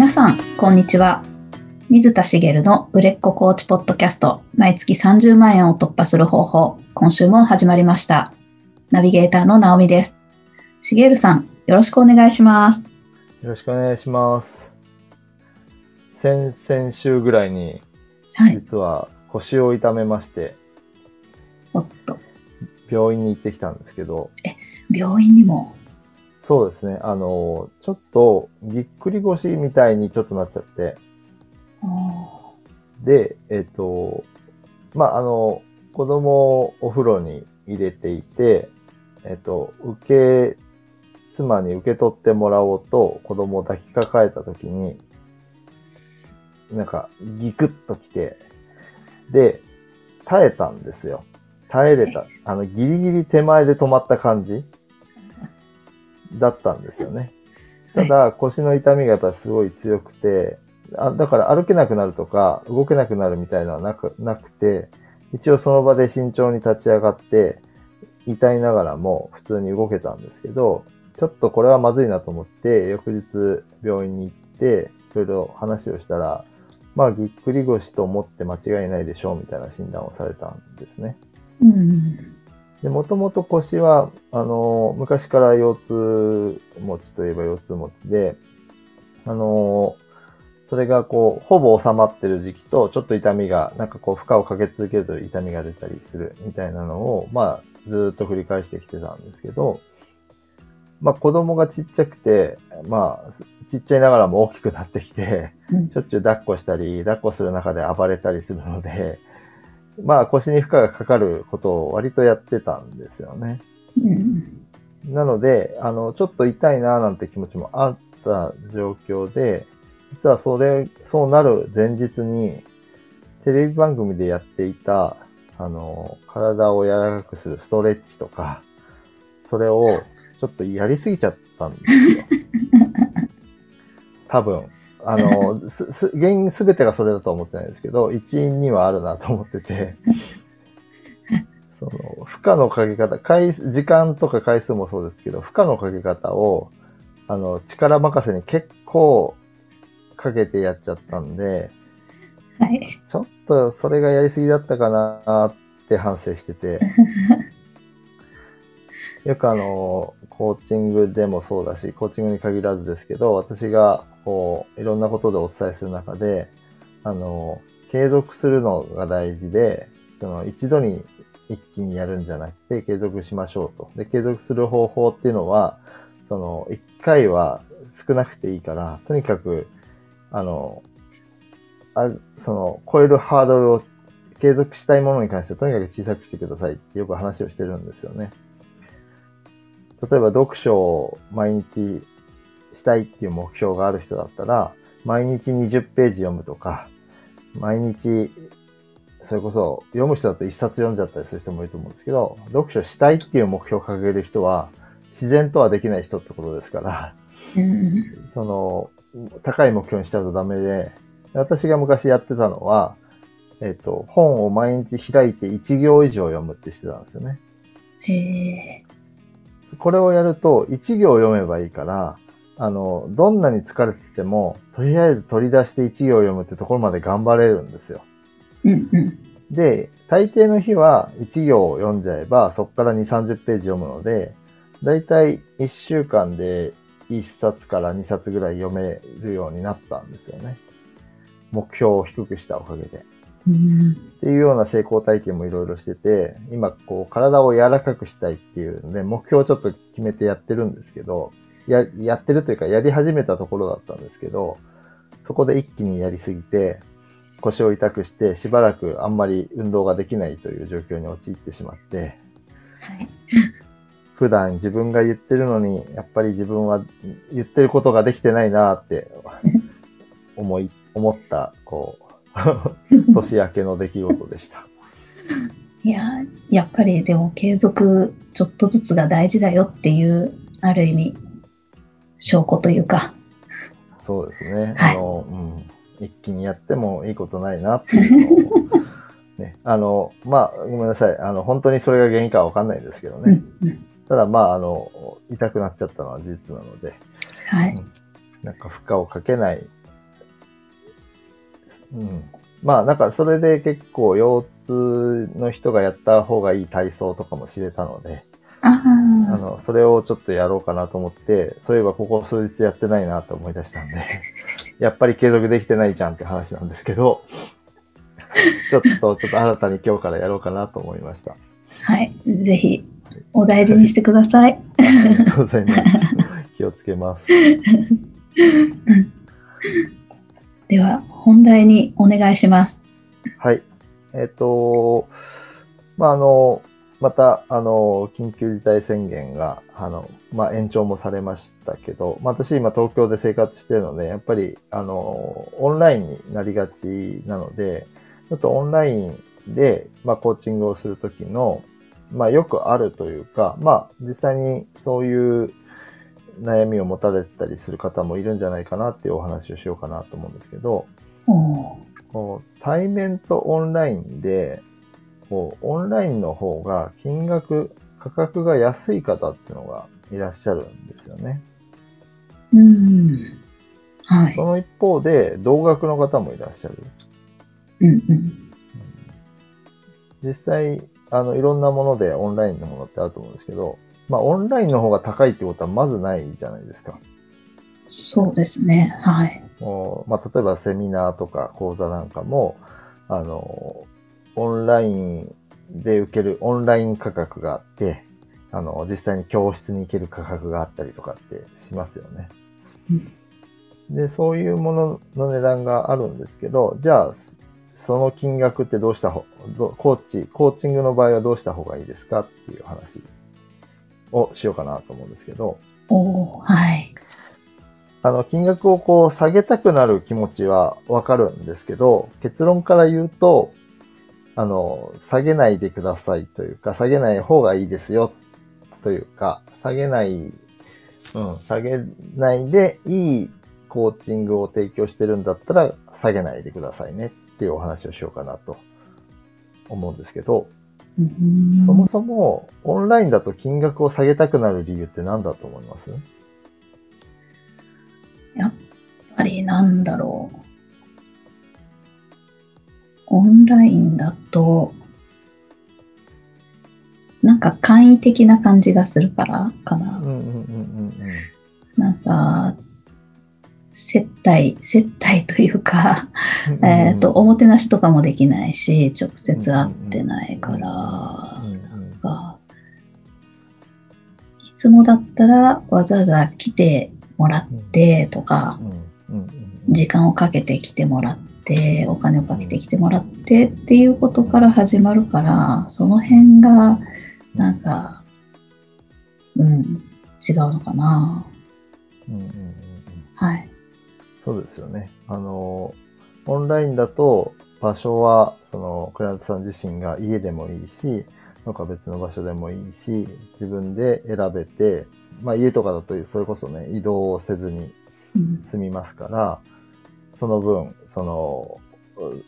皆さん、こんにちは。水田茂の売れっ子コーチポッドキャスト、毎月30万円を突破する方法、今週も始まりました。ナビゲーターの直美です。茂さん、よろしくお願いします。よろしくお願いします。先々週ぐらいに、はい。実は腰を痛めまして、おっと、病院に行ってきたんですけど、病院にも？そうですね、あの、ちょっとぎっくり腰みたいにちょっとなっちゃって、で、えっ、と、まあ、あの、子供をお風呂に入れていて、えっ、と、受け、妻に受け取ってもらおうと子供を抱きかかえたときに、なんか、ギクッときて、で、耐えたんですよ。耐えれた。あの、ギリギリ手前で止まった感じだったんですよね。ただ、腰の痛みがやっぱすごい強くて、あだから歩けなくなるとか、動けなくなるみたいなのはなくなくて、一応その場で慎重に立ち上がって、痛いながらも普通に動けたんですけど、ちょっとこれはまずいなと思って、翌日病院に行って、いろいろ話をしたら、まあぎっくり腰と思って間違いないでしょうみたいな診断をされたんですね。うん。で、もともと腰は、あの、昔から腰痛持ちといえば腰痛持ちで、あの、それがこう、ほぼ収まってる時期と、ちょっと痛みが、なんかこう、負荷をかけ続けると痛みが出たりするみたいなのを、まあ、ずーっと繰り返してきてたんですけど、まあ、子供がちっちゃくて、まあ、ちっちゃいながらも大きくなってきて、うん。しょっちゅう抱っこしたり、抱っこする中で暴れたりするので、まあ腰に負荷がかかることを割とやってたんですよね。うん。なので、あの、ちょっと痛いなーなんて気持ちもあった状況で、実はそれ、そうなる前日に、テレビ番組でやっていた、あの、体を柔らかくするストレッチとか、それをちょっとやりすぎちゃったんですよ。多分。あの、す、す、原因すべてがそれだとは思ってないですけど、一因にはあるなと思ってて、その、負荷のかけ方、回数、時間とか回数もそうですけど、負荷のかけ方を、あの、力任せに結構かけてやっちゃったんで、はい。ちょっとそれがやりすぎだったかなって反省してて、よくあの、コーチングでもそうだし、コーチングに限らずですけど、私がこう、いろんなことでお伝えする中で、あの、継続するのが大事で、その一度に一気にやるんじゃなくて、継続しましょうと。で、継続する方法っていうのは、その、一回は少なくていいから、とにかく、あの、あその、超えるハードルを継続したいものに関してとにかく小さくしてくださいってよく話をしてるんですよね。例えば読書を毎日したいっていう目標がある人だったら、毎日20ページ読むとか、毎日、それこそ読む人だと一冊読んじゃったりする人もいると思うんですけど、読書したいっていう目標を掲げる人は、自然とはできない人ってことですから、うん。その、高い目標にしちゃうとダメで、私が昔やってたのは、えっ、と、本を毎日開いて1行以上読むってしてたんですよね。へえ。これをやると1行読めばいいから、あの、どんなに疲れてても、とりあえず取り出して1行読むってところまで頑張れるんですよ。うんうん。で、大抵の日は1行読んじゃえば、そこから2、30ページ読むので、だいたい1週間で1冊から2冊ぐらい読めるようになったんですよね。目標を低くしたおかげで。うん。っていうような成功体験もいろいろしてて、今こう体を柔らかくしたいっていうので、目標をちょっと決めてやってるんですけど、や、やってるというかやり始めたところだったんですけど、そこで一気にやりすぎて、腰を痛くしてしばらくあんまり運動ができないという状況に陥ってしまって、はい。普段自分が言ってるのに、やっぱり自分は言ってることができてないなって思い、思った、こう、年明けの出来事でした。いや、やっぱりでも継続ちょっとずつが大事だよっていう、ある意味、証拠というか、そうですね。はいあの、うん。一気にやってもいいことないなっていうのを、ね。あの、まあ、ごめんなさい。あの、本当にそれが原因かはわかんないですけどね。うんうん。ただ、まあ、あの、痛くなっちゃったのは事実なので、はい。なんか負荷をかけないうん。まあ、なんかそれで結構腰痛の人がやった方がいい体操とかも知れたので、あの、それをちょっとやろうかなと思って、そういえばここ数日やってないなと思い出したんで、やっぱり継続できてないじゃんって話なんですけど、ちょっと、ちょっと新たに今日からやろうかなと思いました。はい。ぜひ、お大事にしてください。ありがとうございます。気をつけます。では、本題にお願いします。はい。えっ、と、まあ、あの、また、あの、緊急事態宣言が、あの、まあ、延長もされましたけど、まあ、私今東京で生活してるので、やっぱり、あの、オンラインになりがちなので、ちょっとオンラインで、まあ、コーチングをするときの、まあ、よくあるというか、まあ、実際にそういう悩みを持たれたりする方もいるんじゃないかなっていうお話をしようかなと思うんですけど、こう対面とオンラインで、こうオンラインの方が金額、価格が安い方っていうのがいらっしゃるんですよね。うん。はいそ。の一方で、同額の方もいらっしゃる。うんうん。実際、あの、いろんなものでオンラインのものってあると思うんですけど、まあ、オンラインの方が高いってことはまずないじゃないですか。そうですね。はい。もうまあ、例えばセミナーとか講座なんかも、あの、オンラインで受けるオンライン価格があって、あの、実際に教室に行ける価格があったりとかってしますよね。で、そういうものの値段があるんですけど、じゃあ、その金額ってどうしたほ、どコーチ、コーチングの場合はどうした方がいいですかっていう話をしようかなと思うんですけど、おーはい。あの、金額をこう下げたくなる気持ちはわかるんですけど、結論から言うと、あの、下げないでくださいというか、下げない方がいいですよというか、下げない、うん、下げないでいいコーチングを提供してるんだったら、下げないでくださいねっていうお話をしようかなと思うんですけど、うんそもそもオンラインだと金額を下げたくなる理由って何だと思います？やっぱりなんだろう。オンラインだと、なんか簡易的な感じがするからかな。なんか、接待、接待というか、うん。えっと、おもてなしとかもできないし、直接会ってないから、いつもだったらわざわざ来てもらってとか、時間をかけて来てもらって、お金をかけて来てもらってっていうことから始まるから、その辺が、なんか、うん、違うのかな。はい。そうですよね。あの、オンラインだと場所は、その、クライアントさん自身が家でもいいし、なんか別の場所でもいいし、自分で選べて、まあ家とかだとそれこそね、移動をせずにうん済みますから、その分、その、う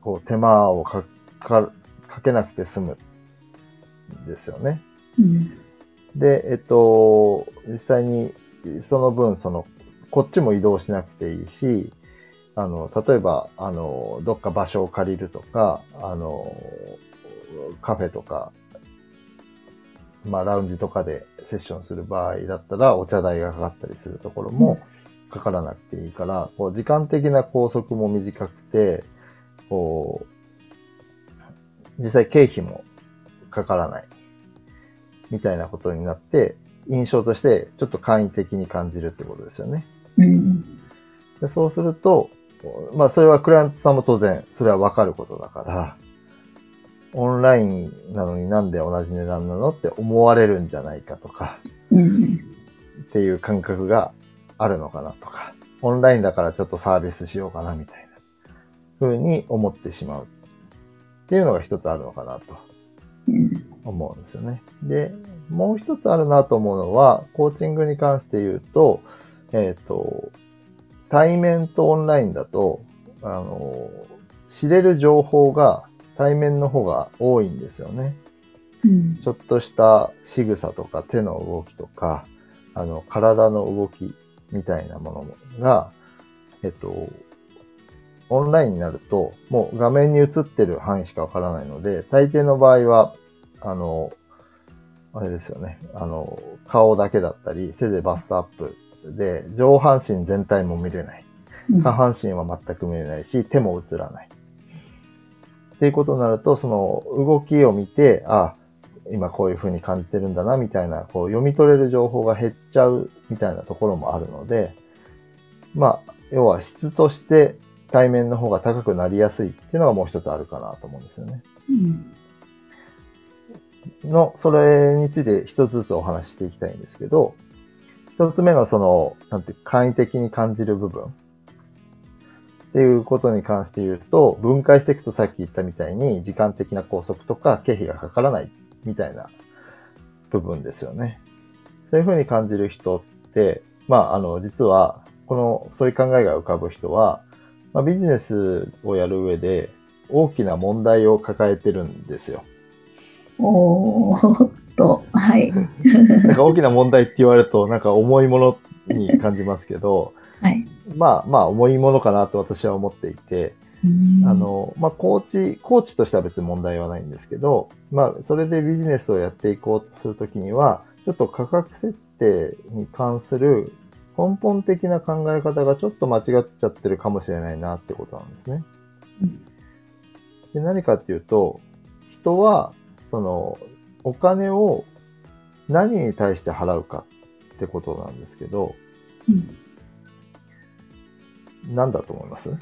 こう手間をかかかけなくて済むんですよね。うんで、えっと、実際にその分、その、こっちも移動しなくていいし、あの、例えば、あの、どっか場所を借りるとか、あの、カフェとか、まあ、ラウンジとかでセッションする場合だったら、お茶代がかかったりするところもかからなくていいから、こう、時間的な拘束も短くて、こう、実際経費もかからない。みたいなことになって、印象としてちょっと簡易的に感じるってことですよね。うん。でそうすると、まあそれはクライアントさんも当然それはわかることだから、オンラインなのになんで同じ値段なのって思われるんじゃないかとか、うん。っていう感覚があるのかなとか、オンラインだからちょっとサービスしようかなみたいな風に思ってしまうっていうのが一つあるのかなとうん思うんですよね。で、もう一つあるなと思うのは、コーチングに関して言うと、えっ、と、対面とオンラインだと、あの、知れる情報が対面の方が多いんですよね。うんちょっとした仕草とか手の動きとか、あの、体の動きみたいなものが、えっと、オンラインになると、もう画面に映ってる範囲しかわからないので、大抵の場合は、あの、あれですよね。あの、顔だけだったり、せいぜいバストアップで、上半身全体も見れない。うん下半身は全く見れないし、手も映らない。っていうことになると、その動きを見て、あ、今こういう風に感じてるんだな、みたいな、こう読み取れる情報が減っちゃうみたいなところもあるので、まあ、要は質として対面の方が高くなりやすいっていうのがもう一つあるかなと思うんですよね。うん。の、それについて一つずつお話ししていきたいんですけど、一つ目のその、なんて簡易的に感じる部分っていうことに関して言うと、分解していくとさっき言ったみたいに時間的な拘束とか経費がかからないみたいな部分ですよね。そういうふうに感じる人って、まあ、あの、実は、この、そういう考えが浮かぶ人は、まあ、ビジネスをやる上で大きな問題を抱えてるんですよ。おーっと、はい。なんか大きな問題って言われると、なんか重いものに感じますけど、はい。まあまあ重いものかなと私は思っていて、うんあ、の、まあコーチ、コーチとしては別に問題はないんですけど、まあそれでビジネスをやっていこうとするときには、ちょっと価格設定に関する根本的な考え方がちょっと間違っちゃってるかもしれないなってことなんですね。うんで何かっていうと、人は、その、お金を何に対して払うかってことなんですけど、うん何だと思います？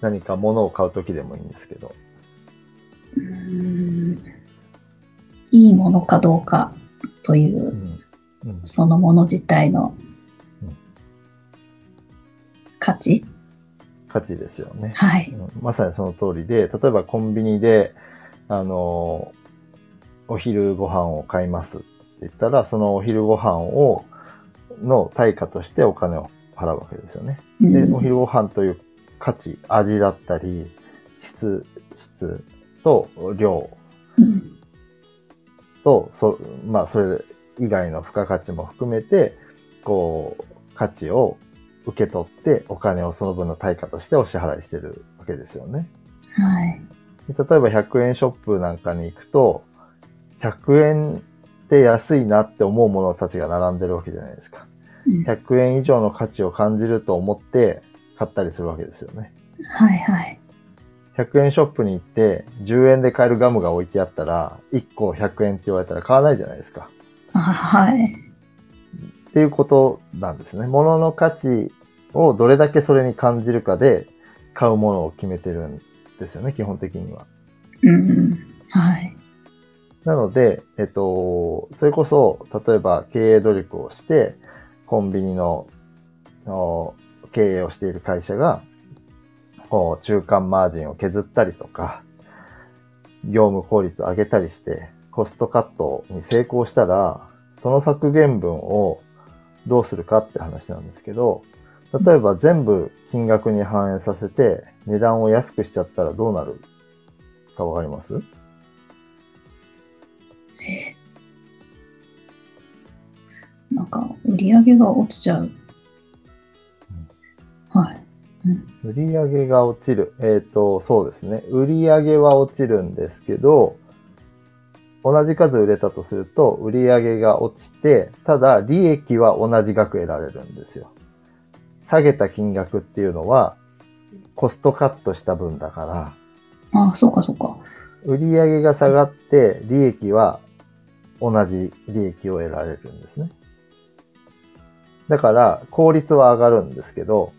何か物を買うときでもいいんですけど。うんいいものかどうかというう、ん。うん。そのもの自体のうん価値？価値ですよね。はい。うんまさにその通りで、例えばコンビニで、あの、お昼ご飯を買いますって言ったら、そのお昼ご飯を、の対価としてお金を払うわけですよね。で、うんお昼ご飯という価値、味だったり、質、質と量うんと、そ、まあ、それ以外の付加価値も含めて、こう、価値を受け取って、お金をその分の対価としてお支払いしてるわけですよね。はい。で例えば100円ショップなんかに行くと、100円って安いなって思うものたちが並んでるわけじゃないですか。うん100円以上の価値を感じると思って買ったりするわけですよね。はいはい。100円ショップに行って10円で買えるガムが置いてあったら1個100円って言われたら買わないじゃないですか。あはい。っていうことなんですね。物の価値をどれだけそれに感じるかで買うものを決めてるんですよね、基本的には。うん。はい。なので、えっと、それこそ、例えば経営努力をして、コンビニのお経営をしている会社が、こう中間マージンを削ったりとか、業務効率を上げたりして、コストカットに成功したら、その削減分をどうするかって話なんですけど、例えば全部金額に反映させて値段を安くしちゃったらどうなる？かわかります？なんか、売り上げが落ちちゃう。はい。うん。売り上げが落ちる。えっ、と、そうですね。売り上げは落ちるんですけど、同じ数売れたとすると、売り上げが落ちて、ただ利益は同じ額得られるんですよ。下げた金額っていうのは、コストカットした分だから、あそうかそうか。売り上げが下がって、利益は同じ利益を得られるんですね。だから、効率は上がるんですけど、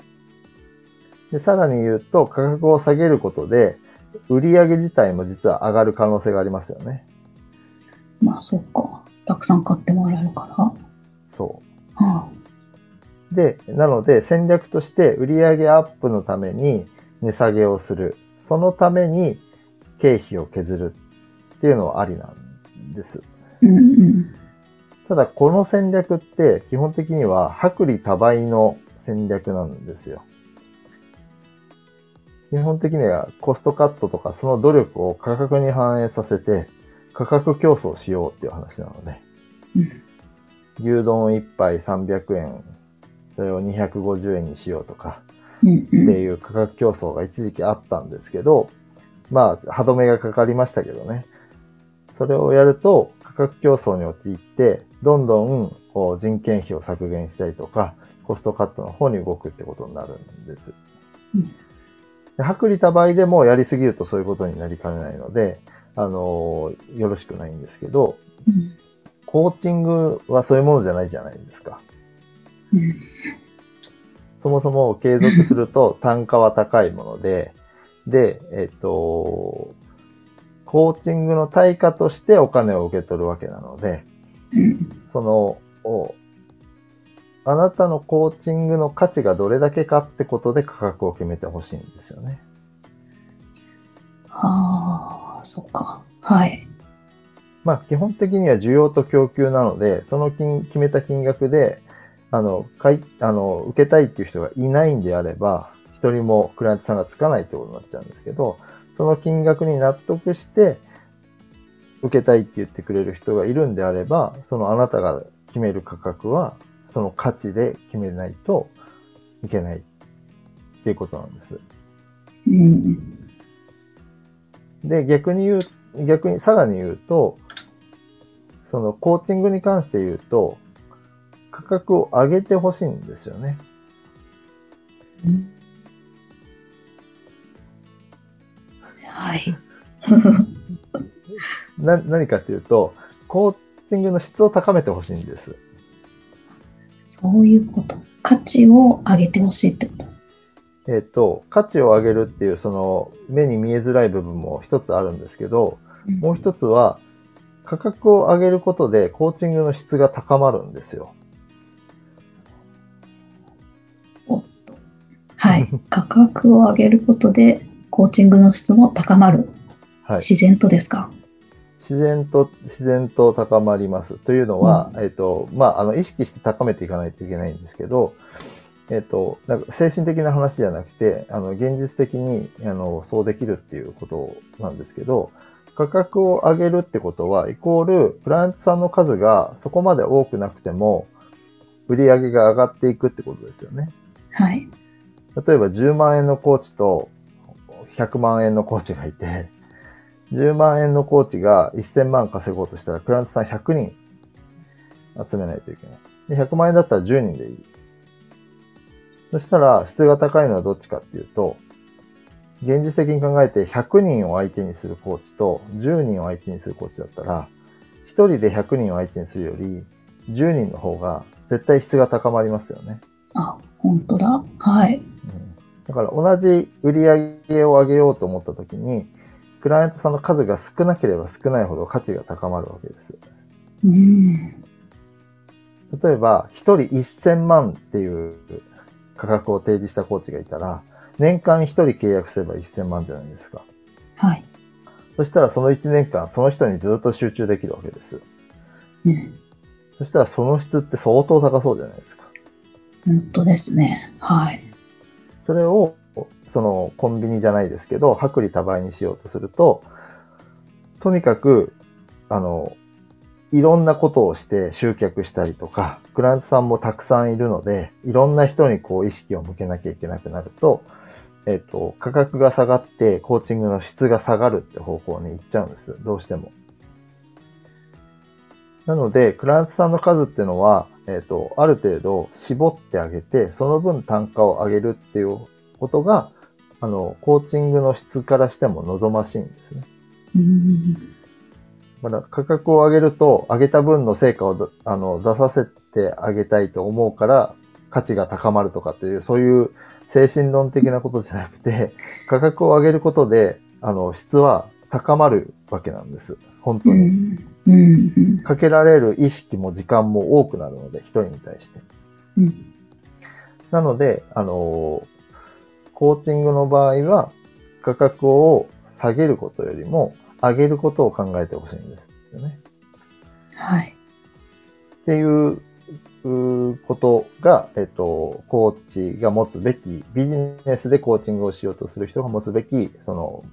でさらに言うと、価格を下げることで、売り上げ自体も実は上がる可能性がありますよね。まあそうか。たくさん買ってもらえるから。そはう。で、なので戦略として売上アップのために値下げをする。そのために経費を削るっていうのはありなんです。あ、うんうん。ただこの戦略って基本的には薄利多売の戦略なんですよ。基本的にはコストカットとかその努力を価格に反映させて価格競争しようっていう話なので、うん牛丼1杯300円、それを250円にしようとか、っていう価格競争が一時期あったんですけど、まあ、歯止めがかかりましたけどね。それをやると、価格競争に陥って、どんどんこう人件費を削減したりとか、コストカットの方に動くってことになるんです。うん、で薄利多売でもやりすぎるとそういうことになりかねないので、あのー、よろしくないんですけど、うん、コーチングはそういうものじゃないじゃないですか。うん、そもそも継続すると単価は高いもので、で、えっと、コーチングの対価としてお金を受け取るわけなので、その、あなたのコーチングの価値がどれだけかってことで価格を決めてほしいんですよね。ああ、そっか。はい。まあ、基本的には需要と供給なので、その金、決めた金額で、あの、かい、あの、受けたいっていう人がいないんであれば、一人もクライアントさんがつかないってことになっちゃうんですけど、その金額に納得して、受けたいって言ってくれる人がいるんであれば、そのあなたが決める価格は、その価値で決めないといけないっていうことなんです。うん、で、逆に言う、逆にさらに言うと、そのコーチングに関して言うと、価格を上げてほしいんですよね。はい。な、何かっていうと、コーチングの質を高めてほしいんです。そういうこと。価値を上げてほしいってことです。えっ、と、価値を上げるっていう、その、目に見えづらい部分も一つあるんですけど、うん、もう一つは、価格を上げることで、コーチングの質が高まるんですよ。はい。価格を上げることで、コーチングの質も高まる。はい。自然とですか？自然と、自然と高まります。というのは、うん、えっ、と、まあ、あの、意識して高めていかないといけないんですけど、えっ、と、なんか精神的な話じゃなくて、あの、現実的に、あの、そうできるっていうことなんですけど、価格を上げるってことは、イコール、クライアントさんの数がそこまで多くなくても、売り上げが上がっていくってことですよね。はい。例えば10万円のコーチと100万円のコーチがいて、10万円のコーチが1000万稼ごうとしたら、クライアントさん100人集めないといけない。で、100万円だったら10人でいい。そしたら、質が高いのはどっちかっていうと、現実的に考えて100人を相手にするコーチと10人を相手にするコーチだったら、1人で100人を相手にするより、10人の方が絶対質が高まりますよね。あ、本当だ。はい。だから同じ売り上げを上げようと思った時に、クライアントさんの数が少なければ少ないほど価値が高まるわけです。うん、例えば、1人1000万っていう価格を提示したコーチがいたら、年間1人契約すれば1000万じゃないですか。はい。そしたらその1年間、その人にずっと集中できるわけです。うん。そしたらその質って相当高そうじゃないですか。本当ですね。はい。それを、そのコンビニじゃないですけど、薄利多売にしようとすると、とにかく、あの、いろんなことをして集客したりとか、クライアントさんもたくさんいるので、いろんな人にこう意識を向けなきゃいけなくなると、えっ、ー、と、価格が下がってコーチングの質が下がるって方向に行っちゃうんです。どうしても。なので、クライアントさんの数っていうのは、えっ、ー、と、ある程度絞ってあげて、その分単価を上げるっていうことが、あの、コーチングの質からしても望ましいんですね。まだ価格を上げると、上げた分の成果をあの出させてあげたいと思うから、価値が高まるとかっていう、そういう精神論的なことじゃなくて、価格を上げることで、あの、質は高まるわけなんです。本当に。かけられる意識も時間も多くなるので、一人に対して。うん、なので、あの、コーチングの場合は、価格を下げることよりも、上げることを考えてほしいんですよね。はい。っていうことが、えっと、コーチが持つべき、ビジネスでコーチングをしようとする人が持つべき、その、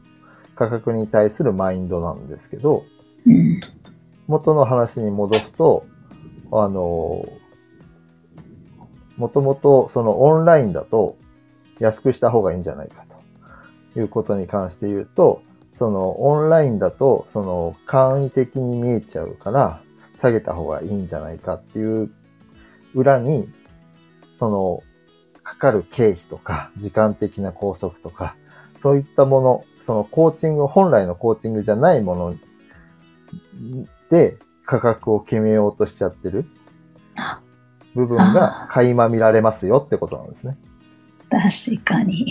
価格に対するマインドなんですけど、うん、元の話に戻すと、あの、もともとそのオンラインだと、安くした方がいいんじゃないかと。いうことに関して言うと、そのオンラインだと、その簡易的に見えちゃうから、下げた方がいいんじゃないかっていう裏に、その、かかる経費とか、時間的な拘束とか、そういったもの、そのコーチング、本来のコーチングじゃないもので価格を決めようとしちゃってる部分が垣間見られますよってことなんですね。確かに。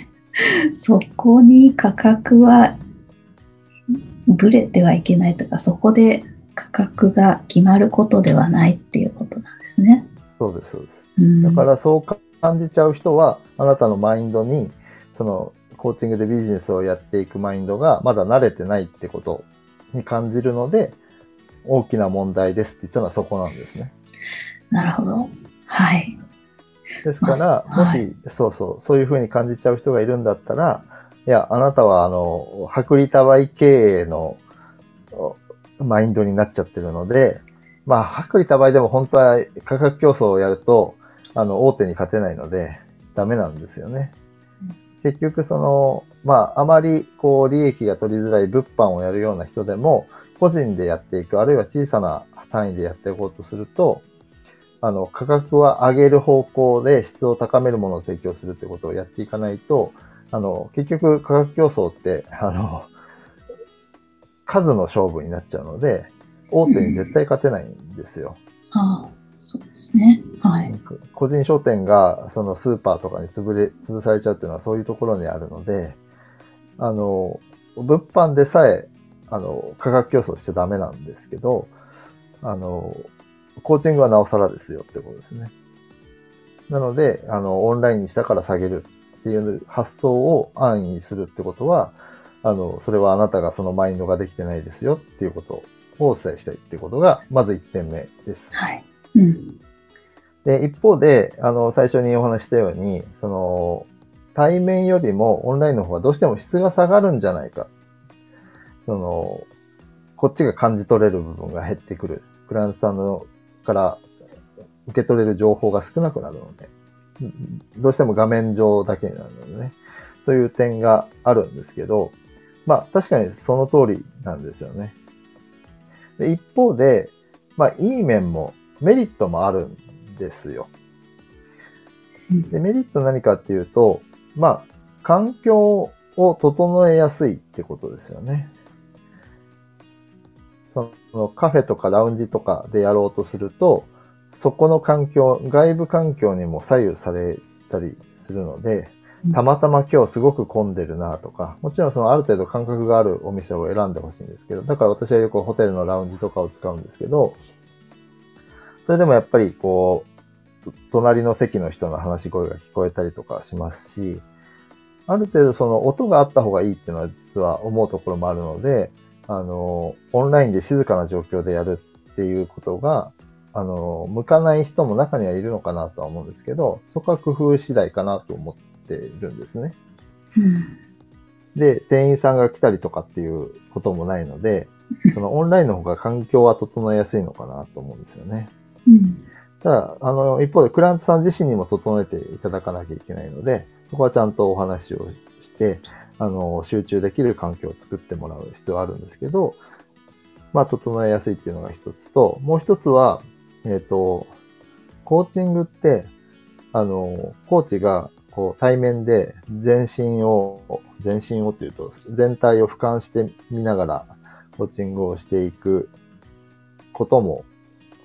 そこに価格はぶれてはいけないとか、そこで価格が決まることではないっていうことなんですね。そうです、そうです。うん、だからそう感じちゃう人は、あなたのマインドに、その、コーチングでビジネスをやっていくマインドがまだ慣れてないってことに感じるので、大きな問題ですって言ったのはそこなんですね。なるほど。はい。ですから、もし、そうそう、そういうふうに感じちゃう人がいるんだったら、いや、あなたは、あの、薄利多売経営のマインドになっちゃってるので、まあ、薄利多売でも本当は価格競争をやると、あの、大手に勝てないので、ダメなんですよね。結局、その、まあ、あまり、こう、利益が取りづらい物販をやるような人でも、個人でやっていく、あるいは小さな単位でやっていこうとすると、あの、価格は上げる方向で質を高めるものを提供するってことをやっていかないと、あの、結局価格競争って、あの、数の勝負になっちゃうので、大手に絶対勝てないんですよ。うん、ああ、そうですね。はい。個人商店がそのスーパーとかに潰れ、潰されちゃうっていうのはそういうところにあるので、あの、物販でさえ、あの、価格競争しちゃダメなんですけど、あの、コーチングはなおさらですよってことですね。なので、あの、オンラインにしたから下げるっていう発想を安易にするってことは、あの、それはあなたがそのマインドができてないですよっていうことをお伝えしたいっていうことが、まず1点目です。はい。うん。で、一方で、あの、最初にお話したように、その、対面よりもオンラインの方がどうしても質が下がるんじゃないか。その、こっちが感じ取れる部分が減ってくる。クライアントさんのから受け取れる情報が少なくなるので、どうしても画面上だけになるのでね。という点があるんですけど、まあ確かにその通りなんですよね。で一方で、まあいい面もメリットもあるんですよ。でメリット何かっていうと、まあ環境を整えやすいってことですよね。そのカフェとかラウンジとかでやろうとすると、そこの環境、外部環境にも左右されたりするので、たまたま今日すごく混んでるなとか、もちろんそのある程度感覚があるお店を選んでほしいんですけど、だから私はよくホテルのラウンジとかを使うんですけど、それでもやっぱりこう、隣の席の人の話し声が聞こえたりとかしますし、ある程度その音があった方がいいっていうのは実は思うところもあるので、あの、オンラインで静かな状況でやるっていうことが、あの、向かない人も中にはいるのかなとは思うんですけど、そこは工夫次第かなと思っているんですね。うん、で、店員さんが来たりとかっていうこともないので、そのオンラインの方が環境は整えやすいのかなと思うんですよね。うん、ただ、あの、一方でクラントさん自身にも整えていただかなきゃいけないので、そこはちゃんとお話をして、あの、集中できる環境を作ってもらう必要はあるんですけど、まあ、整えやすいっていうのが一つと、もう一つは、えっ、ー、と、コーチングって、あの、コーチがこう対面で全身を、全身をっていうと、全体を俯瞰してみながらコーチングをしていくことも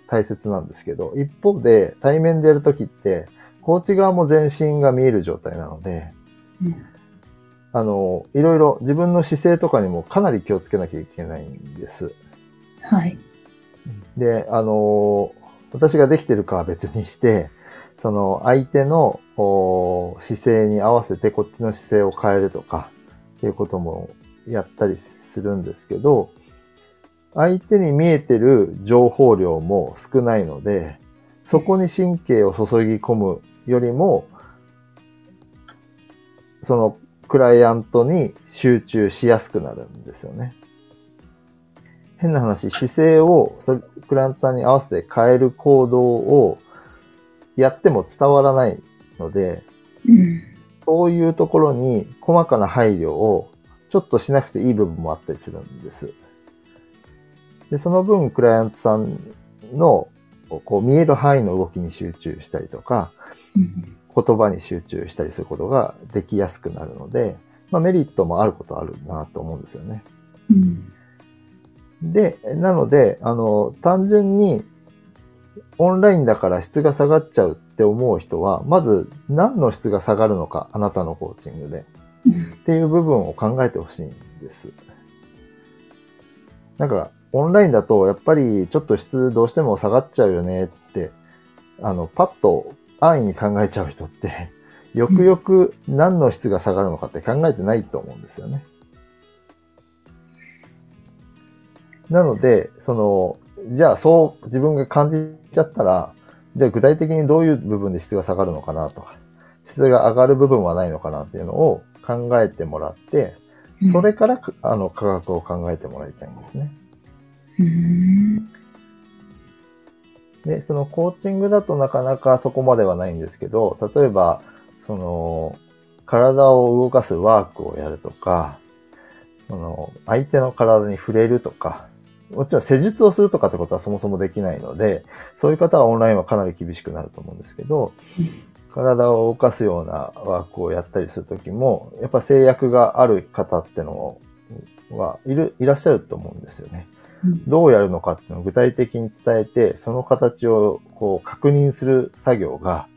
大切なんですけど、一方で対面でやるときって、コーチ側も全身が見える状態なので、うん、あの、いろいろ自分の姿勢とかにもかなり気をつけなきゃいけないんです。はい。で、あの、私ができてるかは別にして、その相手の姿勢に合わせてこっちの姿勢を変えるとかっていうこともやったりするんですけど、相手に見えてる情報量も少ないので、そこに神経を注ぎ込むよりも、そのクライアントに集中しやすくなるんですよね。変な話、姿勢をクライアントさんに合わせて変える行動をやっても伝わらないので、うん、そういうところに細かな配慮をちょっとしなくていい部分もあったりするんです。で、その分、クライアントさんのこう見える範囲の動きに集中したりとか、うん言葉に集中したりすることができやすくなるので、まあ、メリットもあることあるなと思うんですよね。うんで、なので、あの、単純にオンラインだから質が下がっちゃうって思う人は、まず何の質が下がるのか、あなたのコーチングで。うんっていう部分を考えてほしいんです。なんか、オンラインだと、やっぱりちょっと質どうしても下がっちゃうよねって、あの、パッと安易に考えちゃう人って、よくよく何の質が下がるのかって考えてないと思うんですよね。なので、その、じゃあそう自分が感じちゃったら、じゃあ具体的にどういう部分で質が下がるのかなとか、質が上がる部分はないのかなっていうのを考えてもらって、それからくあの価格を考えてもらいたいんですね。うんで、そのコーチングだとなかなかそこまではないんですけど、例えば、その、体を動かすワークをやるとか、その、相手の体に触れるとか、もちろん施術をするとかってことはそもそもできないので、そういう方はオンラインはかなり厳しくなると思うんですけど、体を動かすようなワークをやったりするときも、やっぱ制約がある方ってのはいる、いらっしゃると思うんですよね。どうやるのかっていうのを具体的に伝えて、その形をこう確認する作業が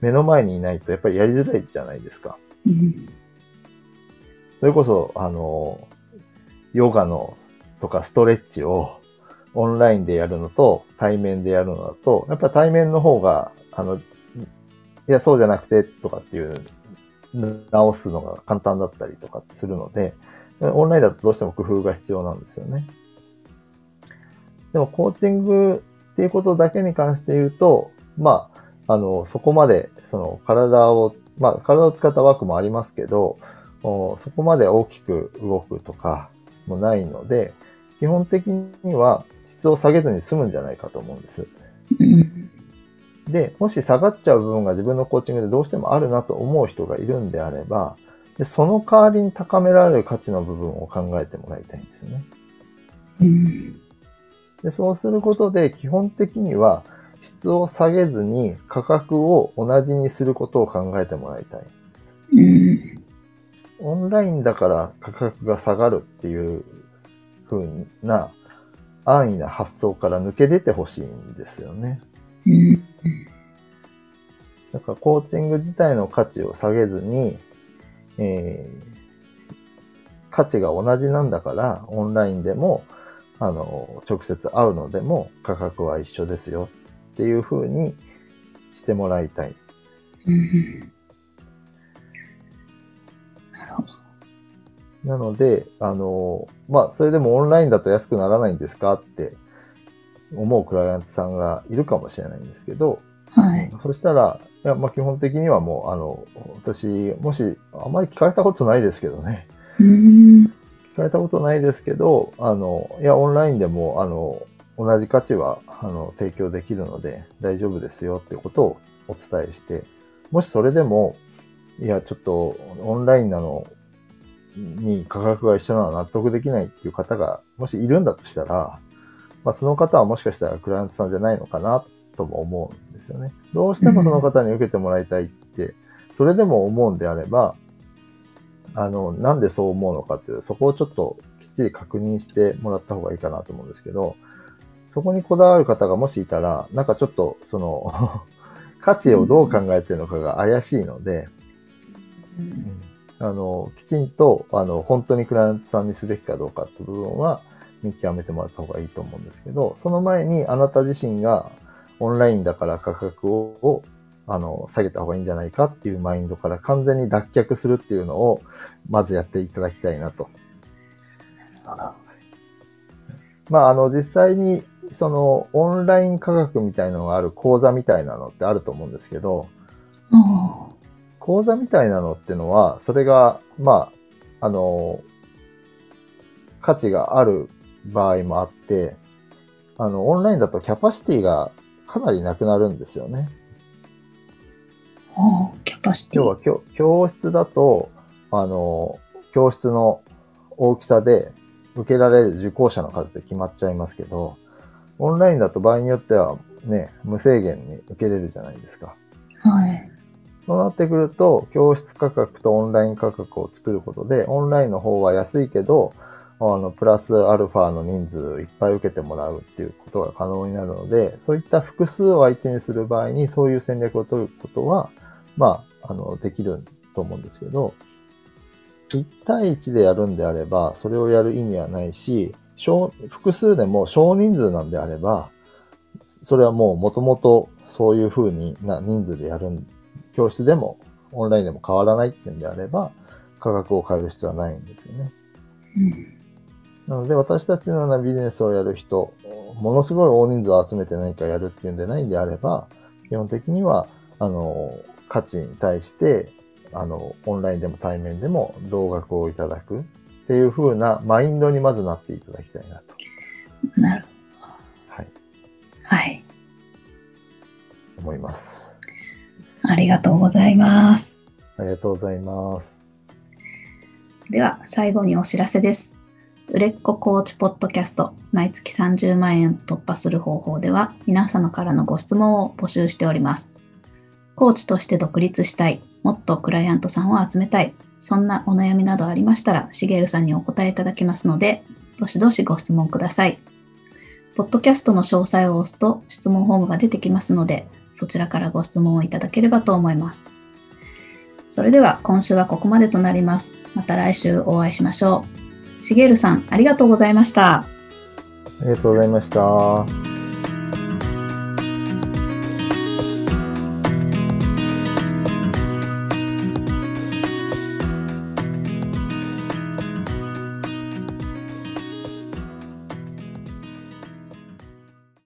目の前にいないとやっぱりやりづらいじゃないですか。うんそれこそ、あの、ヨガのとかストレッチをオンラインでやるのと対面でやるのだと、やっぱ対面の方が、あの、いや、そうじゃなくてとかっていう、直すのが簡単だったりとかするので、オンラインだとどうしても工夫が必要なんですよね。でも、コーチングっていうことだけに関して言うと、まあ、あの、そこまで、その、体を、まあ、体を使ったワークもありますけど、おそこまで大きく動くとかもないので、基本的には質を下げずに済むんじゃないかと思うんです。うんで、もし下がっちゃう部分が自分のコーチングでどうしてもあるなと思う人がいるんであれば、でその代わりに高められる価値の部分を考えてもらいたいんですよね。うんでそうすることで基本的には質を下げずに価格を同じにすることを考えてもらいたい。うんオンラインだから価格が下がるっていう風な安易な発想から抜け出てほしいんですよね。うんだからコーチング自体の価値を下げずに、えー価値が同じなんだから、オンラインでも、あの、直接会うのでも価格は一緒ですよっていう風にしてもらいたい。うんなるほど。なので、あの、まあ、それでもオンラインだと安くならないんですか？って思うクライアントさんがいるかもしれないんですけど、はい。そしたら、いや、まあ、基本的にはもう、あの、私、もし、あまり聞かれたことないですけどね。うん聞かれたことないですけど、あの、いや、オンラインでも、あの、同じ価値は、あの、提供できるので大丈夫ですよっていうことをお伝えして、もしそれでも、いや、ちょっと、オンラインなのに価格が一緒なのは納得できないっていう方が、もしいるんだとしたら、まあ、その方はもしかしたらクライアントさんじゃないのかなとも思うんですよね。どうしてもその方に受けてもらいたいって、それでも思うんであれば、あの、なんでそう思うのかっていう、そこをちょっときっちり確認してもらった方がいいかなと思うんですけど、そこにこだわる方がもしいたら、なんかちょっと、その、価値をどう考えてるのかが怪しいので、あの、きちんと、あの、本当にクライアントさんにすべきかどうかっていう部分は見極めてもらった方がいいと思うんですけど、その前にあなた自身がオンラインだから価格、をあの、下げた方がいいんじゃないかっていうマインドから完全に脱却するっていうのを、まずやっていただきたいなと。まあ、あの、実際に、その、オンライン価格みたいのがある講座みたいなのってあると思うんですけど、講座みたいなのってのは、それが、まあ、あの、価値がある場合もあって、あの、オンラインだとキャパシティがかなりなくなるんですよね。キャパシティ。要は教教室だと、あの、教室の大きさで受けられる受講者の数で決まっちゃいますけど、オンラインだと場合によってはね、無制限に受けれるじゃないですか。はい。そうなってくると、教室価格とオンライン価格を作ることで、オンラインの方は安いけど、あの、プラスアルファの人数いっぱい受けてもらうっていうことが可能になるので、そういった複数を相手にする場合に、そういう戦略を取ることは、まあ、あの、できると思うんですけど、1対1でやるんであれば、それをやる意味はないし、少複数でも少人数なんであれば、それはもう元々そういう風にな人数でやるん教室でもオンラインでも変わらないっていうんであれば、価格を変える必要はないんですよね。うん。なので私たちのようなビジネスをやる人、ものすごい大人数を集めて何かやるっていうんでないんであれば、基本的には、あの、価値に対して、あの、オンラインでも対面でも同額をいただくっていう風なマインドにまずなっていただきたいなと、なるはい、はい。思います。ありがとうございます。ありがとうございます。では、最後にお知らせです。売れっ子コーチポッドキャスト、毎月30万円突破する方法では、皆様からのご質問を募集しております。コーチとして独立したい、もっとクライアントさんを集めたい、そんなお悩みなどありましたら、しげるさんにお答えいただけますので、どしどしご質問ください。ポッドキャストの詳細を押すと質問フォームが出てきますので、そちらからご質問をいただければと思います。それでは今週はここまでとなります。また来週お会いしましょう。しげるさん、ありがとうございました。ありがとうございました。